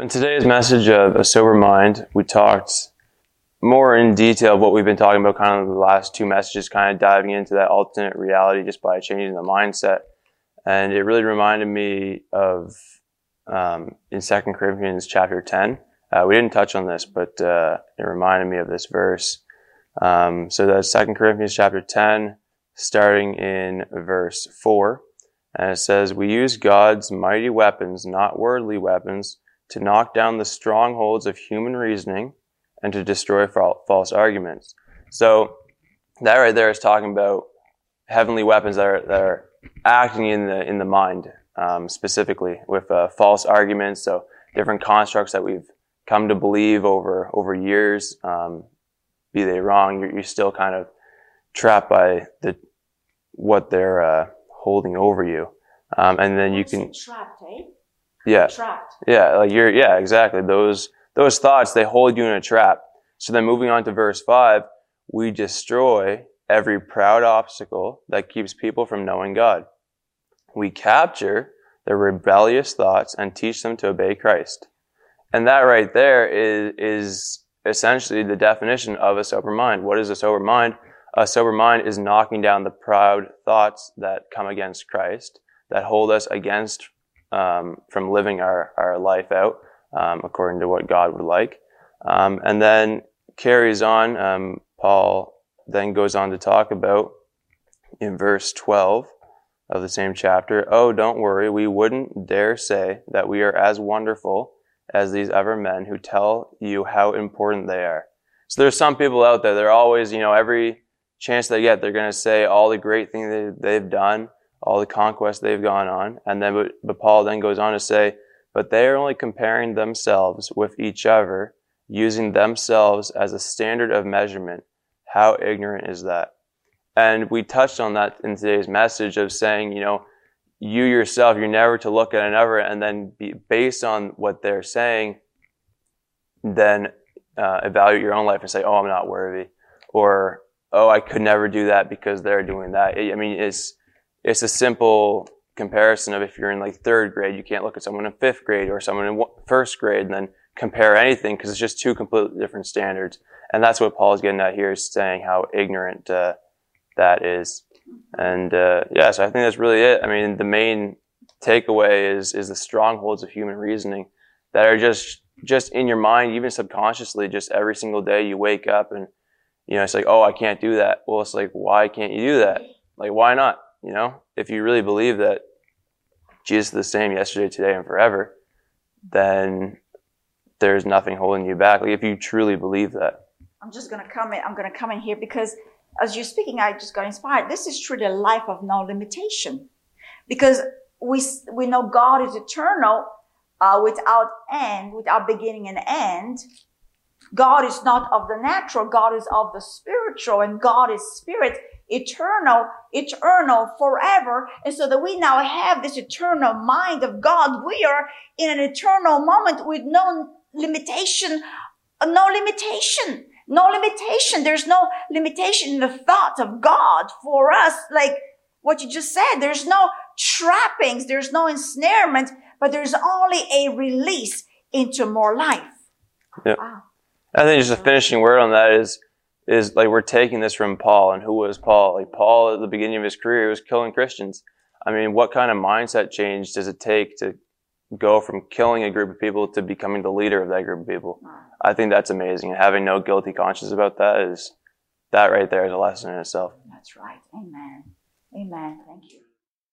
In today's message of a sober mind, we talked more in detail of what we've been talking about kind of the last two messages, kind of diving into that alternate reality just by changing the mindset. And it really reminded me of um, in Second Corinthians chapter 10. Uh, we didn't touch on this, but uh, it reminded me of this verse. Um, so that's Second Corinthians chapter 10, starting in verse 4. And it says, We use God's mighty weapons, not worldly weapons, to knock down the strongholds of human reasoning and to destroy false arguments. So that right there is talking about heavenly weapons that are, that are acting in the in the mind um, specifically with uh, false arguments. So different constructs that we've come to believe over over years, um, be they wrong, you're, you're, still kind of trapped by the what they're uh, holding over you, um, and then you can trapped, eh? Yeah, trapped. Yeah, like you're yeah exactly those those thoughts they hold you in a trap. So then moving on to verse five, we destroy every proud obstacle that keeps people from knowing God. We capture their rebellious thoughts and teach them to obey Christ. And that right there is, is essentially the definition of a sober mind. What is a sober mind? A sober mind is knocking down the proud thoughts that come against Christ, that hold us against um, from living our, our life out um, according to what God would like. Um, and then carries on, um, Paul then goes on to talk about in verse 12 of the same chapter, Oh, don't worry, we wouldn't dare say that we are as wonderful as these other men who tell you how important they are. So there's some people out there, they're always, you know, every chance they get, they're going to say all the great things that they've done, all the conquests they've gone on. And then, but, but Paul then goes on to say, but they are only comparing themselves with each other, using themselves as a standard of measurement. How ignorant is that? And we touched on that in today's message of saying, you know, you yourself, you're never to look at another and then be based on what they're saying, then uh, evaluate your own life and say, oh, I'm not worthy. Or, oh, I could never do that because they're doing that. I mean, it's, it's a simple comparison of if you're in like third grade, you can't look at someone in fifth grade or someone in first grade and then compare anything because it's just two completely different standards. And that's what Paul is getting at here is saying how ignorant, uh, that is. And uh, yeah, so I think that's really it. I mean, the main takeaway is is the strongholds of human reasoning that are just just in your mind, even subconsciously, just every single day you wake up and you know it's like, oh, I can't do that. Well, it's like, why can't you do that? Like, why not? You know, if you really believe that Jesus is the same yesterday, today, and forever, then there's nothing holding you back. Like if you truly believe that. I'm just gonna come in. I'm gonna come in here because as you're speaking, I just got inspired. This is truly a life of no limitation because we, we know God is eternal, uh, without end, without beginning and end. God is not of the natural. God is of the spiritual and God is spirit, eternal, eternal, forever. And so that we now have this eternal mind of God. We are in an eternal moment with no limitation, no limitation no limitation. There's no limitation in the thought of God for us. Like what you just said, there's no trappings, there's no ensnarement, but there's only a release into more life. Yeah. Wow. I think just a finishing word on that is is like we're taking this from Paul, and who was Paul? Like Paul at the beginning of his career was killing Christians. I mean, what kind of mindset change does it take to go from killing a group of people to becoming the leader of that group of people. I think that's amazing. And having no guilty conscience about that is that right there is a lesson in itself. That's right. Amen. Amen. Thank you.